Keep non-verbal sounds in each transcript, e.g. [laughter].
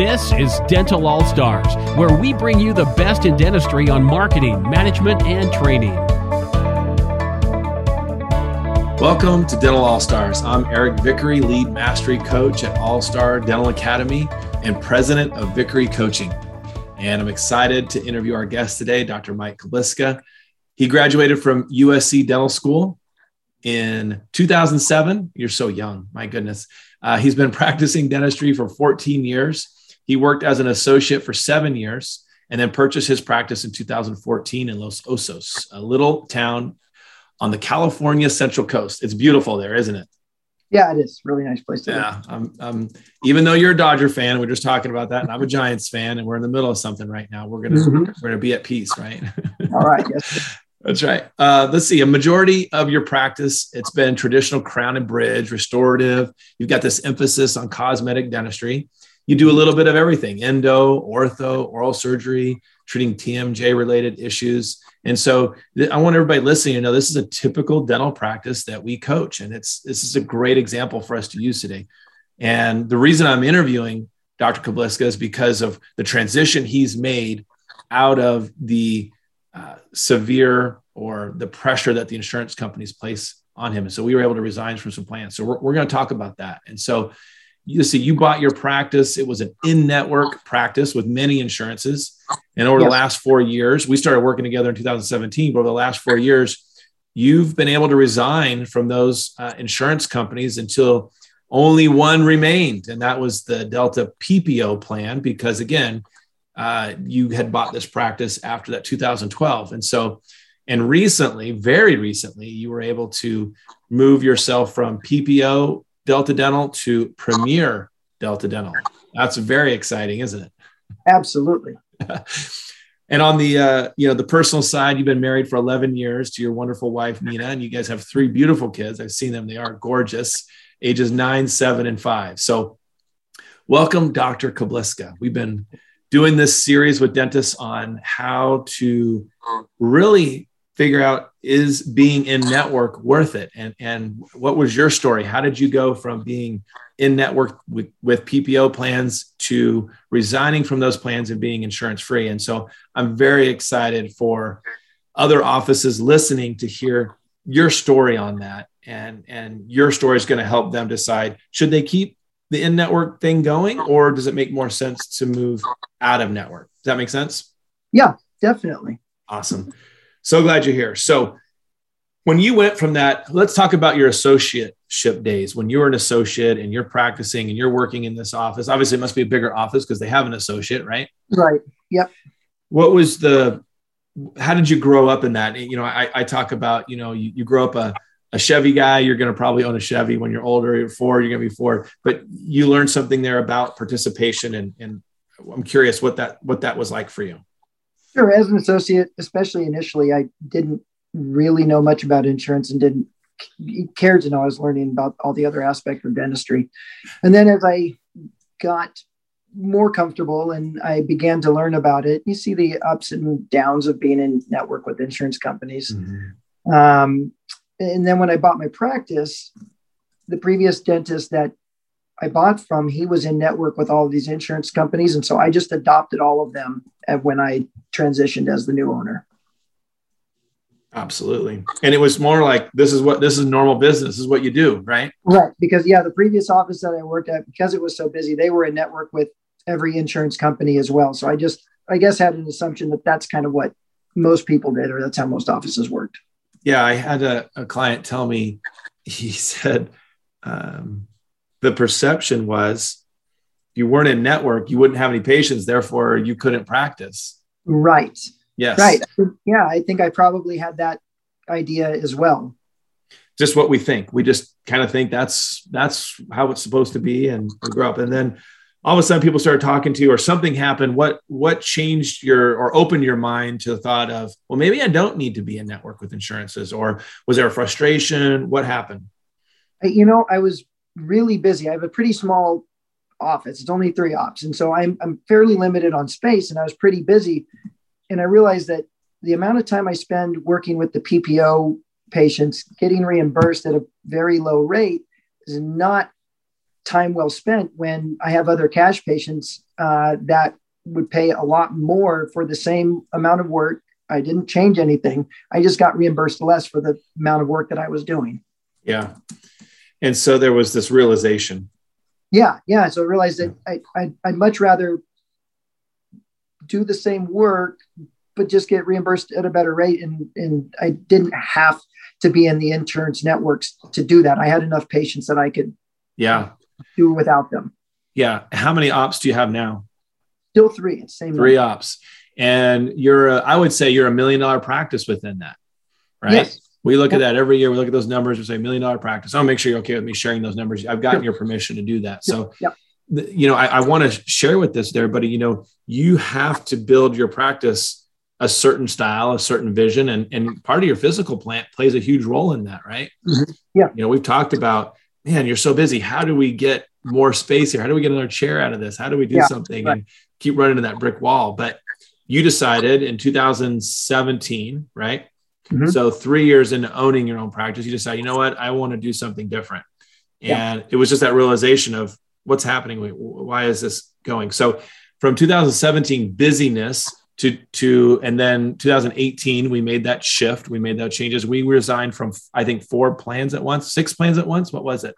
This is Dental All Stars, where we bring you the best in dentistry on marketing, management, and training. Welcome to Dental All Stars. I'm Eric Vickery, lead mastery coach at All Star Dental Academy and president of Vickery Coaching. And I'm excited to interview our guest today, Dr. Mike Kabliska. He graduated from USC Dental School in 2007. You're so young, my goodness. Uh, he's been [laughs] practicing dentistry for 14 years. He worked as an associate for seven years and then purchased his practice in 2014 in Los Osos, a little town on the California Central Coast. It's beautiful there, isn't it? Yeah, it is. Really nice place to yeah, live. Um, even though you're a Dodger fan, we're just talking about that, and I'm a Giants fan, and we're in the middle of something right now. We're gonna mm-hmm. we're gonna be at peace, right? [laughs] All right. Yes. That's right. Uh, let's see. A majority of your practice, it's been traditional crown and bridge, restorative. You've got this emphasis on cosmetic dentistry. You do a little bit of everything: endo, ortho, oral surgery, treating TMJ related issues. And so, I want everybody listening to know this is a typical dental practice that we coach, and it's this is a great example for us to use today. And the reason I'm interviewing Dr. Kabliska is because of the transition he's made out of the uh, severe or the pressure that the insurance companies place on him. And so we were able to resign from some plans. So we're, we're going to talk about that. And so you see, you bought your practice. It was an in-network practice with many insurances. And over yes. the last four years, we started working together in 2017. But over the last four years, you've been able to resign from those uh, insurance companies until only one remained, and that was the Delta PPO plan. Because again, uh, you had bought this practice after that 2012. And so, and recently, very recently, you were able to move yourself from PPO Delta Dental to Premier Delta Dental. That's very exciting, isn't it? Absolutely. [laughs] and on the uh, you know the personal side, you've been married for 11 years to your wonderful wife Nina, and you guys have three beautiful kids. I've seen them; they are gorgeous, ages nine, seven, and five. So, welcome, Dr. Kabliska. We've been doing this series with dentists on how to really figure out is being in network worth it and and what was your story how did you go from being in network with, with ppo plans to resigning from those plans and being insurance free and so i'm very excited for other offices listening to hear your story on that and and your story is going to help them decide should they keep the in network thing going, or does it make more sense to move out of network? Does that make sense? Yeah, definitely. Awesome. So glad you're here. So, when you went from that, let's talk about your associateship days. When you were an associate and you're practicing and you're working in this office, obviously it must be a bigger office because they have an associate, right? Right. Yep. What was the, how did you grow up in that? You know, I, I talk about, you know, you, you grow up a, a Chevy guy, you're going to probably own a Chevy when you're older. You're four, you're going to be four, But you learned something there about participation, and, and I'm curious what that what that was like for you. Sure. As an associate, especially initially, I didn't really know much about insurance and didn't care to know. I was learning about all the other aspects of dentistry, and then as I got more comfortable and I began to learn about it, you see the ups and downs of being in network with insurance companies. Mm-hmm. Um, and then when I bought my practice, the previous dentist that I bought from, he was in network with all of these insurance companies. And so I just adopted all of them when I transitioned as the new owner. Absolutely. And it was more like this is what this is normal business. Is what you do, right? Right. Because yeah, the previous office that I worked at, because it was so busy, they were in network with every insurance company as well. So I just, I guess, had an assumption that that's kind of what most people did, or that's how most offices worked yeah, I had a, a client tell me, he [laughs] said, um, the perception was if you weren't in network, you wouldn't have any patients, therefore you couldn't practice. Right. Yes. Right. Yeah, I think I probably had that idea as well. Just what we think. We just kind of think that's that's how it's supposed to be, and we grow up. And then all of a sudden people started talking to you or something happened what what changed your or opened your mind to the thought of well maybe i don't need to be in network with insurances or was there a frustration what happened you know i was really busy i have a pretty small office it's only three ops and so i'm, I'm fairly limited on space and i was pretty busy and i realized that the amount of time i spend working with the ppo patients getting reimbursed at a very low rate is not time well spent when I have other cash patients uh, that would pay a lot more for the same amount of work. I didn't change anything. I just got reimbursed less for the amount of work that I was doing. Yeah. And so there was this realization. Yeah. Yeah. So I realized that I, I, I'd much rather do the same work, but just get reimbursed at a better rate. And, and I didn't have to be in the insurance networks to do that. I had enough patients that I could yeah do without them. Yeah. How many ops do you have now? Still three. Same three number. ops. And you're, a, I would say you're a million dollar practice within that, right? Yes. We look at that every year. We look at those numbers. We say million dollar practice. I'll make sure you're okay with me sharing those numbers. I've gotten your permission to do that. So, yep. you know, I, I want to share with this there, but you know, you have to build your practice a certain style, a certain vision, and and part of your physical plant plays a huge role in that, right? Mm-hmm. Yeah. You know, we've talked about, man, you're so busy. How do we get more space here? How do we get another chair out of this? How do we do yeah, something right. and keep running to that brick wall? But you decided in 2017, right? Mm-hmm. So three years into owning your own practice, you decide, you know what, I want to do something different. And yeah. it was just that realization of what's happening. Why is this going? So from 2017 busyness to to and then 2018 we made that shift we made those changes we resigned from i think four plans at once six plans at once what was it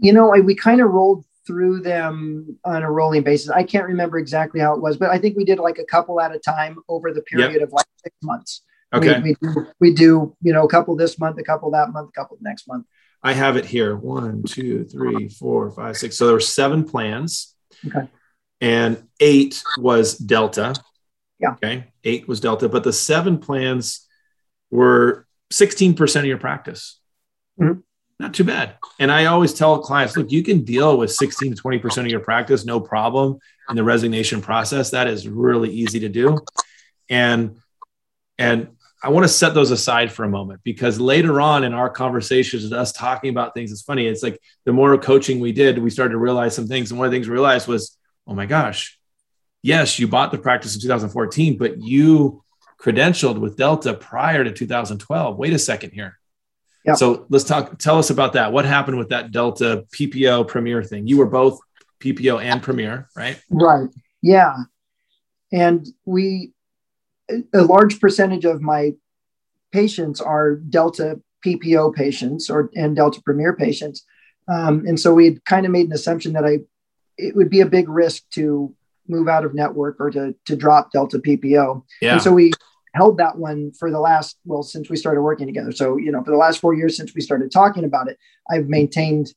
you know I, we kind of rolled through them on a rolling basis i can't remember exactly how it was but i think we did like a couple at a time over the period yep. of like six months okay we, we, do, we do you know a couple this month a couple that month a couple next month i have it here one two three four five six so there were seven plans okay and eight was delta yeah. Okay. Eight was Delta, but the seven plans were 16% of your practice. Mm-hmm. Not too bad. And I always tell clients, look, you can deal with 16 to 20% of your practice, no problem. In the resignation process, that is really easy to do. And, and I want to set those aside for a moment because later on in our conversations, us talking about things, it's funny. It's like the more coaching we did, we started to realize some things. And one of the things we realized was, oh my gosh, yes, you bought the practice in 2014, but you credentialed with Delta prior to 2012. Wait a second here. Yep. So let's talk. Tell us about that. What happened with that Delta PPO Premier thing? You were both PPO and Premier, right? Right. Yeah. And we, a large percentage of my patients are Delta PPO patients or and Delta Premier patients, um, and so we had kind of made an assumption that I it would be a big risk to move out of network or to, to drop Delta PPO. Yeah. And so we held that one for the last, well, since we started working together. So, you know, for the last four years since we started talking about it, I've maintained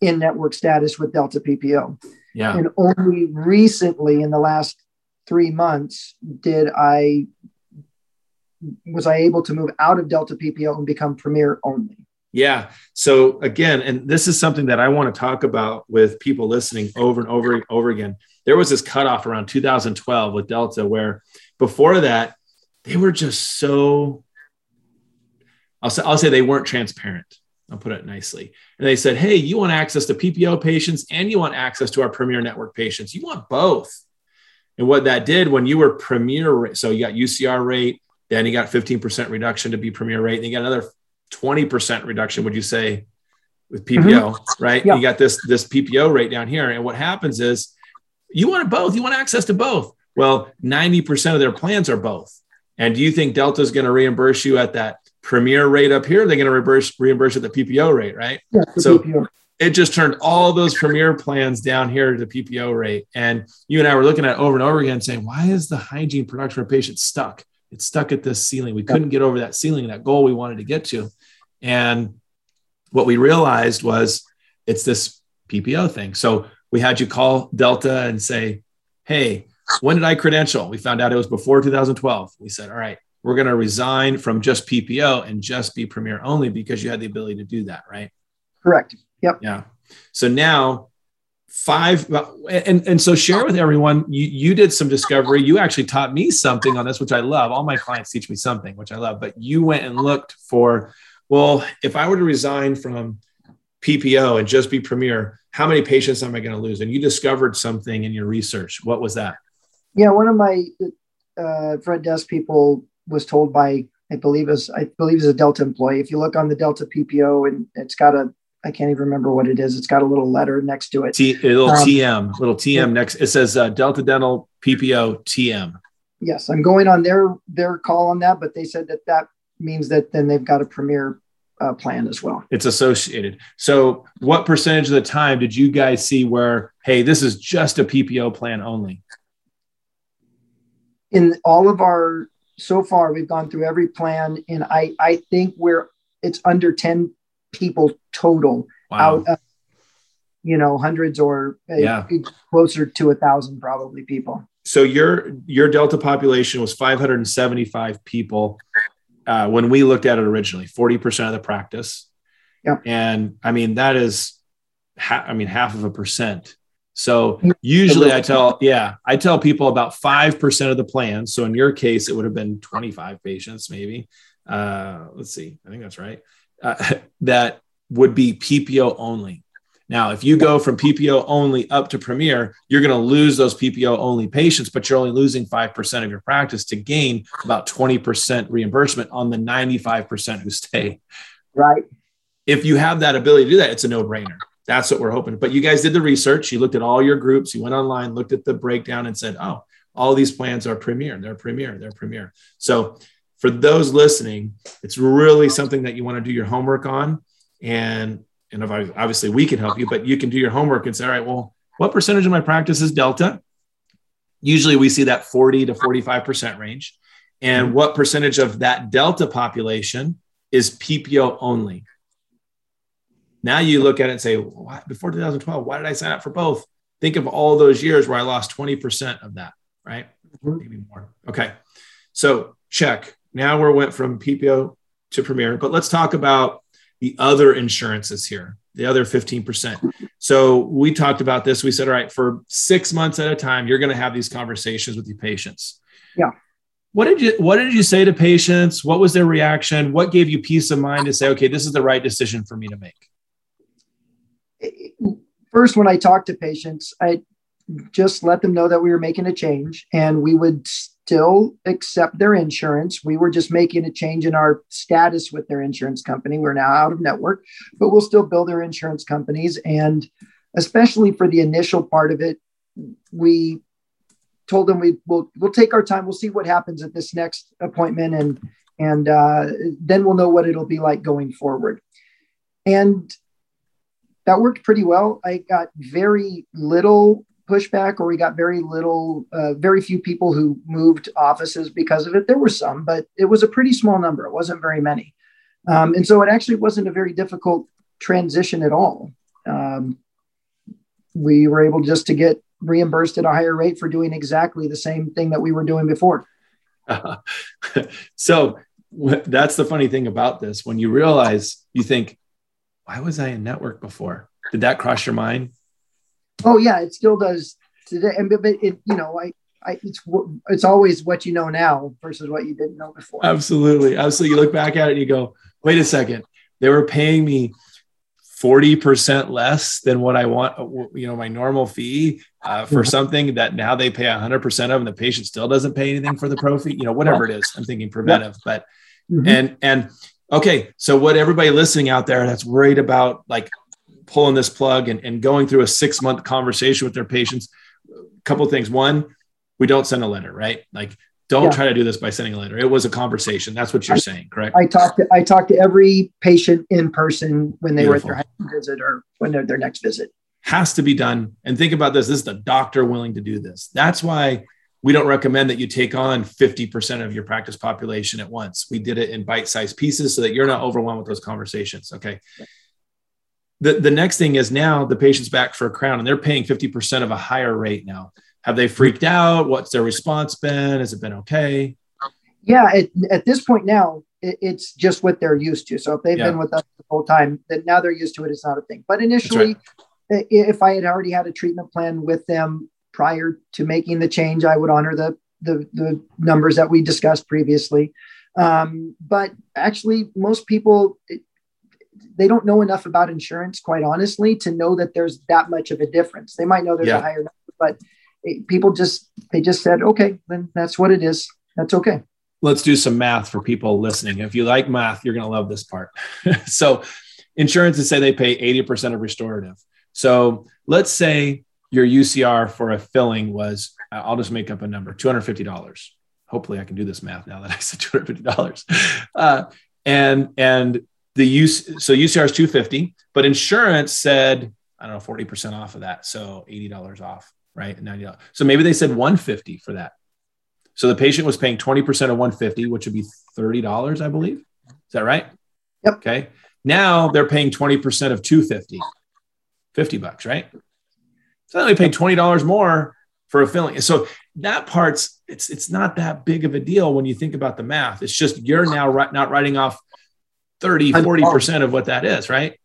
in network status with Delta PPO. Yeah. And only recently in the last three months did I was I able to move out of Delta PPO and become Premier only. Yeah. So again, and this is something that I want to talk about with people listening over and over and over again. There was this cutoff around 2012 with Delta where before that, they were just so, I'll say, I'll say they weren't transparent. I'll put it nicely. And they said, hey, you want access to PPO patients and you want access to our Premier Network patients. You want both. And what that did when you were Premier, so you got UCR rate, then you got 15% reduction to be Premier rate, and you got another 20% reduction, would you say, with PPO, mm-hmm. right? Yeah. You got this this PPO rate down here. And what happens is you want both, you want access to both. Well, 90% of their plans are both. And do you think Delta is going to reimburse you at that premier rate up here? They're going to reimburse reimburse at the PPO rate, right? Yeah, so PPO. It just turned all those premier plans down here to the PPO rate. And you and I were looking at over and over again saying, why is the hygiene production for patient stuck? It's stuck at this ceiling. We couldn't get over that ceiling, that goal we wanted to get to. And what we realized was it's this PPO thing. So we had you call Delta and say, Hey, when did I credential? We found out it was before 2012. We said, All right, we're going to resign from just PPO and just be Premier only because you had the ability to do that, right? Correct. Yep. Yeah. So now five and, and so share with everyone you, you did some discovery you actually taught me something on this which i love all my clients teach me something which i love but you went and looked for well, if I were to resign from PPO and just be Premier, how many patients am I going to lose? And you discovered something in your research. What was that? Yeah, one of my uh, front desk people was told by, I believe is I believe is a Delta employee. If you look on the Delta PPO and it's got a, I can't even remember what it is. It's got a little letter next to it. T, little um, TM, little TM next. It says uh, Delta Dental PPO TM. Yes, I'm going on their their call on that, but they said that that means that then they've got a premier uh, plan as well. It's associated. So, what percentage of the time did you guys see where, hey, this is just a PPO plan only? In all of our so far, we've gone through every plan, and I I think we're it's under ten people total wow. out of you know hundreds or uh, yeah. closer to a thousand probably people. So your your delta population was 575 people uh, when we looked at it originally 40% of the practice. Yeah and i mean that is ha- i mean half of a percent. So usually i tell yeah i tell people about 5% of the plan so in your case it would have been 25 patients maybe. Uh, let's see. I think that's right uh, [laughs] that would be PPO only. Now, if you go from PPO only up to Premier, you're going to lose those PPO only patients, but you're only losing 5% of your practice to gain about 20% reimbursement on the 95% who stay. Right. If you have that ability to do that, it's a no brainer. That's what we're hoping. But you guys did the research. You looked at all your groups. You went online, looked at the breakdown, and said, oh, all these plans are Premier. They're Premier. They're Premier. So for those listening, it's really something that you want to do your homework on. And and obviously we can help you but you can do your homework and say all right well what percentage of my practice is delta? Usually we see that 40 to 45% range. And mm-hmm. what percentage of that delta population is ppo only? Now you look at it and say well, before 2012 why did i sign up for both? Think of all those years where i lost 20% of that right? Mm-hmm. maybe more. Okay. So check now we went from ppo to premier but let's talk about the other insurances here, the other 15%. So we talked about this. We said, all right, for six months at a time, you're going to have these conversations with your patients. Yeah. What did you what did you say to patients? What was their reaction? What gave you peace of mind to say, okay, this is the right decision for me to make? First, when I talked to patients, I just let them know that we were making a change and we would still accept their insurance. We were just making a change in our status with their insurance company. We're now out of network, but we'll still bill their insurance companies. And especially for the initial part of it, we told them we will we'll take our time. We'll see what happens at this next appointment, and and uh, then we'll know what it'll be like going forward. And that worked pretty well. I got very little pushback or we got very little uh, very few people who moved offices because of it. There were some but it was a pretty small number. It wasn't very many. Um, and so it actually wasn't a very difficult transition at all. Um, we were able just to get reimbursed at a higher rate for doing exactly the same thing that we were doing before. Uh, [laughs] so that's the funny thing about this. When you realize you think why was i in network before? Did that cross your mind Oh yeah, it still does today. And but it, you know, I, I, it's it's always what you know now versus what you didn't know before. Absolutely, absolutely. You look back at it and you go, wait a second, they were paying me. 40% less than what I want, you know, my normal fee uh, for mm-hmm. something that now they pay 100% of, and the patient still doesn't pay anything for the prophy, you know, whatever it is. I'm thinking preventive, but, mm-hmm. and, and, okay. So, what everybody listening out there that's worried about like pulling this plug and, and going through a six month conversation with their patients a couple things. One we don't send a letter right? Like don't yeah. try to do this by sending a letter. It was a conversation. That's what you're I, saying correct? I talked to i talked to every patient in person when they Beautiful. were at their visit or when they're their next visit. Has to be done. And think about this. This is the doctor willing to do this. That's why we don't recommend that you take on 50% of your practice population at once. We did it in bite-sized pieces so that you're not overwhelmed with those conversations okay the, the next thing is now the patient's back for a crown and they're paying 50% of a higher rate now. Have they freaked out? What's their response been? Has it been okay? Yeah, at, at this point now, it, it's just what they're used to. So if they've yeah. been with us the whole time, then now they're used to it. It's not a thing. But initially, right. if I had already had a treatment plan with them prior to making the change, I would honor the the, the numbers that we discussed previously. Um, but actually, most people, they don't know enough about insurance, quite honestly, to know that there's that much of a difference. They might know there's yeah. a higher number, but it, people just they just said, okay, then that's what it is. That's okay. Let's do some math for people listening. If you like math, you're going to love this part. [laughs] so, insurance is say they pay 80% of restorative. So let's say your UCR for a filling was, I'll just make up a number, $250. Hopefully I can do this math now that I said $250. Uh, and, and the use, so UCR is 250, but insurance said, I don't know, 40% off of that. So $80 off, right? $90. So maybe they said 150 for that. So the patient was paying 20% of 150, which would be $30, I believe. Is that right? Yep. Okay. Now they're paying 20% of 250, 50 bucks, right? So they only pay $20 more for a filling. So that part's it's it's not that big of a deal when you think about the math. It's just you're now not writing off 30, 40% of what that is, right?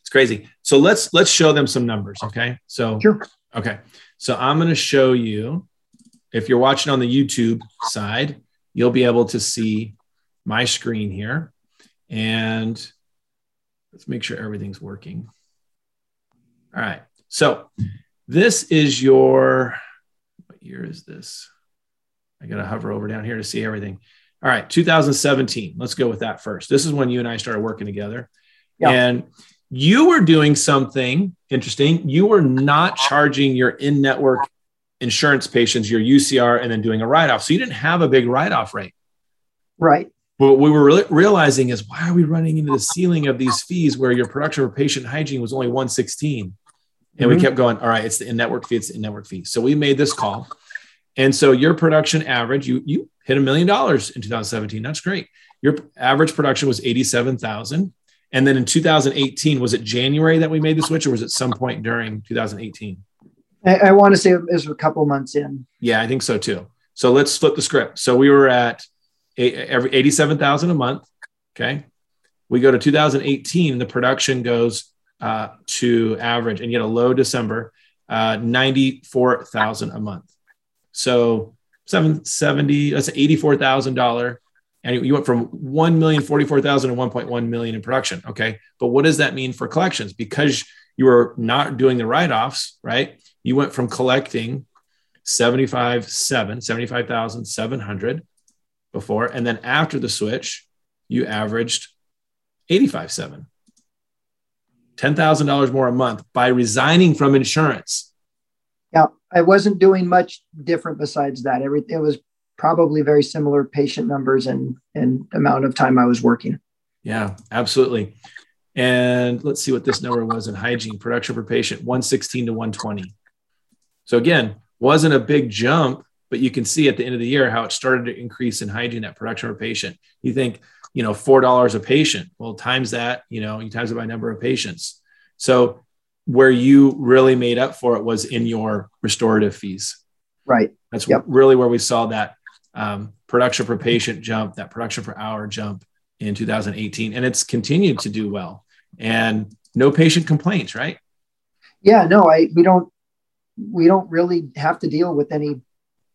It's crazy. So let's let's show them some numbers, okay? So Sure. okay. So I'm going to show you if you're watching on the YouTube side, you'll be able to see my screen here. And let's make sure everything's working. All right. So this is your, what year is this? I got to hover over down here to see everything. All right. 2017. Let's go with that first. This is when you and I started working together. Yeah. And you were doing something interesting. You were not charging your in network insurance patients your UCR and then doing a write off. So you didn't have a big write off rate. Right. But what we were re- realizing is why are we running into the ceiling of these fees where your production for patient hygiene was only 116? And we Mhm. kept going, all right, it's the in network fee, it's the in network fee. So we made this call. And so your production average, you you hit a million dollars in 2017. That's great. Your average production was 87,000. And then in 2018, was it January that we made the switch or was it some point during 2018? I, I want to say it was a couple months in. Yeah, I think so too. So let's flip the script. So we were at eight, every 87,000 a month. Okay. We go to 2018, the production goes uh, to average and you get a low December, uh, 94,000 a month. So 770, that's $84,000. And you went from 1,044,000 to 1.1 million in production. Okay. But what does that mean for collections? Because you were not doing the write offs, right? You went from collecting 75 7 75,700 before and then after the switch you averaged 85 7 $10,000 more a month by resigning from insurance Yeah, I wasn't doing much different besides that. Everything it was probably very similar patient numbers and and amount of time I was working. yeah absolutely. And let's see what this number was in hygiene production per patient 116 to 120 so again wasn't a big jump but you can see at the end of the year how it started to increase in hygiene at production per patient. You think you know four dollars a patient. Well times that you know you times it by number of patients. So where you really made up for it was in your restorative fees Right. that's Yep. really where we saw that um, production per patient jump, that production per hour jump in 2018, and it's continued to do well. And no patient complaints, right? Yeah, no, I we don't we don't really have to deal with any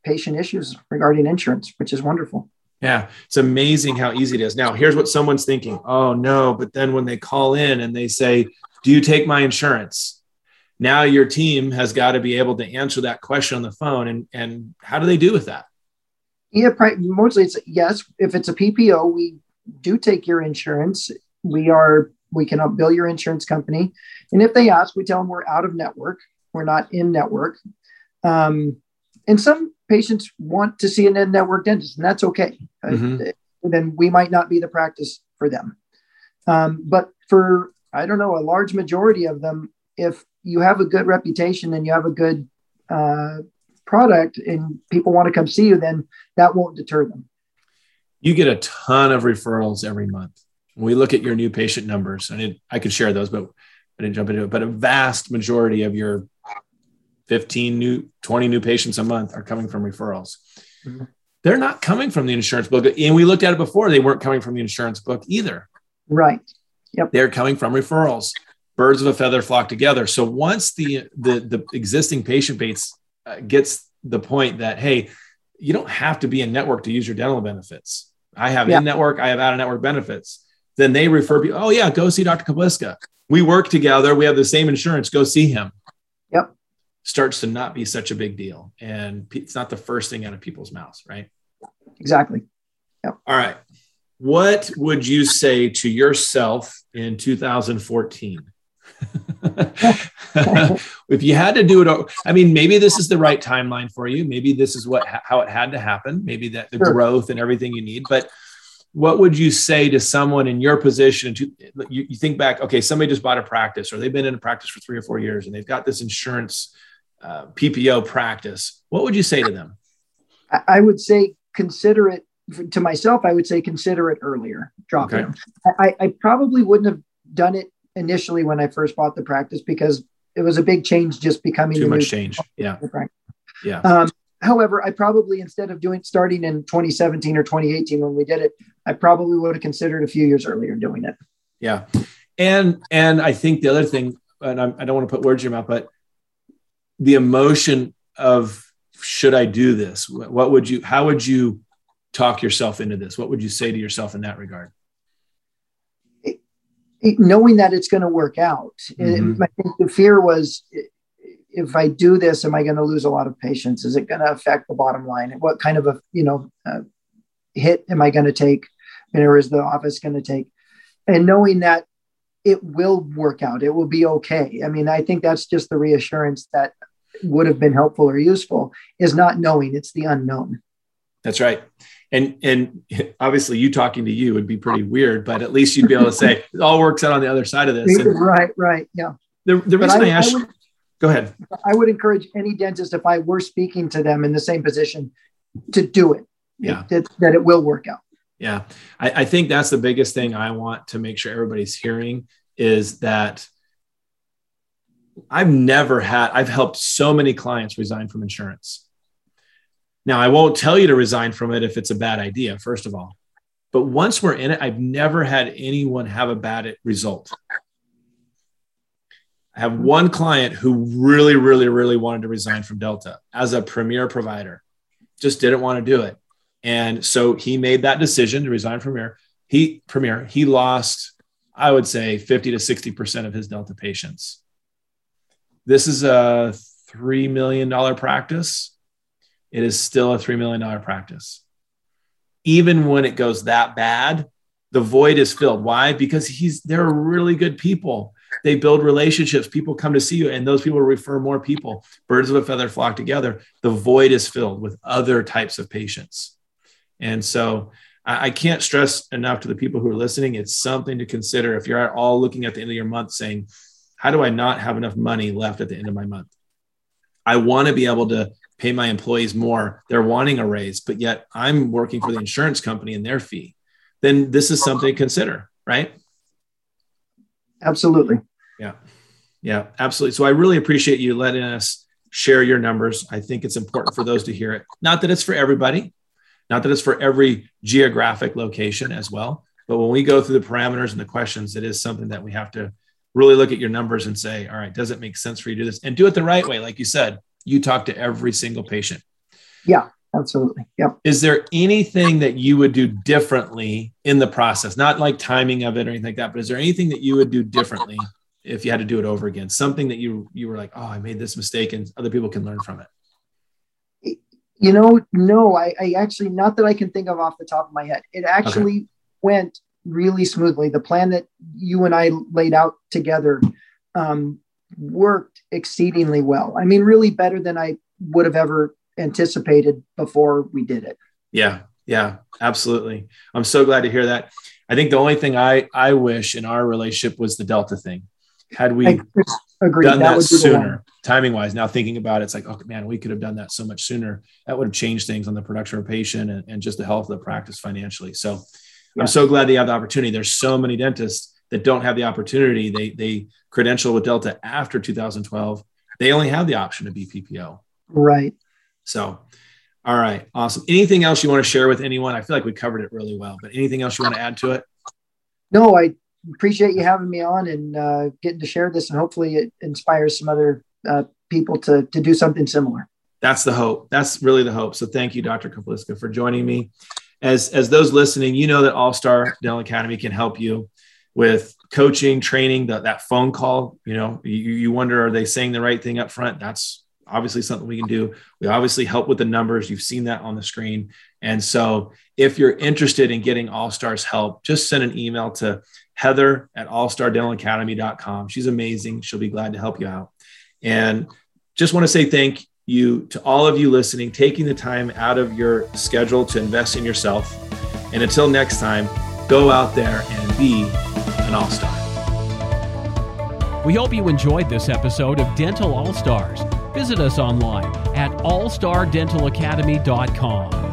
patient issues regarding insurance, which is wonderful. Yeah, it's amazing how easy it is. Now, here's what someone's thinking: Oh no! But then when they call in and they say, "Do you take my insurance?" Now your team has got to be able to answer that question on the phone, and and how do they do with that? Yeah, mostly it's yes. If it's a PPO, we do take your insurance. We are we can bill your insurance company, and if they ask, we tell them we're out of network. We're not in network. Um, and some patients want to see an in network dentist, and that's okay. Uh, Mhm. then we might not be the practice for them. Um, but for I don't know a large majority of them, if you have a good reputation and you have a good uh, product and people want to come see you, then that won't deter them. you get a ton of referrals every month. When we look at your new patient numbers, and it, I could share those, but I didn't jump into it. But a vast majority of your 15 new, 20 new patients a month are coming from referrals. Mhm. They're not coming from the insurance book. And we looked at it before, they weren't coming from the insurance book either. Right. They're coming from referrals. Birds of a feather flock together. So once the the, the existing patient base uh, gets the point that hey, you don't have to be in network to use your dental benefits. I have Yeah. in network, I have out of network benefits. Then they refer people. Oh yeah, go see Dr. Kabliska. We work together. We have the same insurance. Go see him. Yep. Starts to not be such a big deal, and it's not the first thing out of people's mouths, right? Exactly. Yep. All right. What would you say to yourself in 2014? [laughs] if you had to do it, I mean, maybe this is the right timeline for you. Maybe this is what how it had to happen. Maybe that the sure. growth and everything you need. But what would you say to someone in your position? To you, you think back, okay, somebody just bought a practice, or they've been in a practice for three or four years, and they've got this insurance uh, PPO practice. What would you say to them? I would say consider it to myself. I would say consider it earlier. Drop okay. it. I, I probably wouldn't have done it initially when I first bought the practice because it was a big change just becoming too much change. Yeah. Yeah. Um, however, I probably instead of doing starting in 2017 or 2018 when we did it, I probably would have considered a few years earlier doing it. Yeah. And and I think the other thing, and I'm, I do not want to put words in your mouth, but the emotion of should I do this? What would you? How would you talk yourself into this? What would you say to yourself in that regard? knowing that it's going to work out. Mm-hmm. I think the fear was if I do this, am I going to lose a lot of patients? Is it going to affect the bottom line? What kind of a you know uh, hit am I going to take, and or is the office going to take? And knowing that it will work out, it will be okay. I mean, I think that's just the reassurance that would have been helpful or useful is not knowing; it's the unknown. That's right. And and obviously you talking to you would be pretty weird but at least you'd be able to say it all works out on the other side of this. And right right. Yeah. The, the reason I, I asked I would, go ahead. I would encourage any dentist if i were speaking to them in the same position to do it. Yeah. That, that it will work out. Yeah. I, I think that's the biggest thing i want to make sure everybody's hearing is that i've never had i've helped so many clients resign from insurance now, I won't tell you to resign from it if it's a bad idea, first of all. But once we're in it, I've never had anyone have a bad result. I have one client who really, really, really wanted to resign from Delta as a premier provider, just didn't want to do it. And so he made that decision to resign from Premier. He Premier, he lost, I would say, 50 to 60% of his Delta patients. This is a $3 million practice it is still a $3 million practice. Even when it goes that bad, the void is filled. Why? Because he's they're really good people. They build relationships. People come to see you, and those people refer more people. Birds of a feather flock together. The void is filled with other types of patients. And so I, I can't stress enough to the people who are listening. It's something to consider if you're at all looking at the end of your month saying, How do I not have enough money left at the end of my month? I want to be able to pay my employees more. They're wanting a raise, but yet I'm working for the insurance company and their fee. Then this is something to consider, right? Absolutely. Yeah. Yeah, absolutely. So I really appreciate you letting us share your numbers. I think it's important for those to hear it. Not that it's for everybody, not that it's for every geographic location as well, but when we go through the parameters and the questions, it is something that we have to really look at your numbers and say, all right, does it make sense for you to do this? And do it the right way. Like you said, you talk to every single patient. Yeah, absolutely. Yep. Is there anything that you would do differently in the process? Not like timing of it or anything like that, but is there anything that you would do differently if you had to do it over again? Something that you you were like, oh, I made this mistake, and other people can learn from it. You know, no, I, I actually not that I can think of off the top of my head. It actually okay. went really smoothly. The plan that you and I laid out together um, worked exceedingly well. I mean, really better than I would have ever anticipated before we did it. Yeah, yeah, absolutely. I'm so glad to hear that. I think the only thing I I wish in our relationship was the Delta thing. Had we done that, that sooner, timing wise, now thinking about it, it's like, oh man, we could have done that so much sooner. That would have changed things on the production of a patient and, and just the health of the practice financially. So yeah. I'm so glad that you have the opportunity. There's so many dentists that don't have the opportunity. They they credential with Delta after 2012. They only have the option to be PPO. Right. So, all right, awesome. Anything else you want to share with anyone? I feel like we covered it really well, but anything else you want to add to it? No, I appreciate you having me on and uh, getting to share this, and hopefully it inspires some other uh, people to to do something similar. That's the hope. That's really the hope. So, thank you, Dr. Kabliska, for joining me. As as those listening, you know that All Star Dental Academy can help you with coaching, training, that, that phone call, you know, you, you wonder, are they saying the right thing up front? That's obviously something we can do. We obviously help with the numbers. You've seen that on the screen. And so if you're interested in getting All Stars help, just send an email to Heather at allstardentalacademy.com. She's amazing. She'll be glad to help you out. And just want to say thank you to all of you listening, taking the time out of your schedule to invest in yourself. And until next time, go out there and be an all star. We hope you enjoyed this episode of Dental All Stars. Visit us online at allstardentalacademy.com.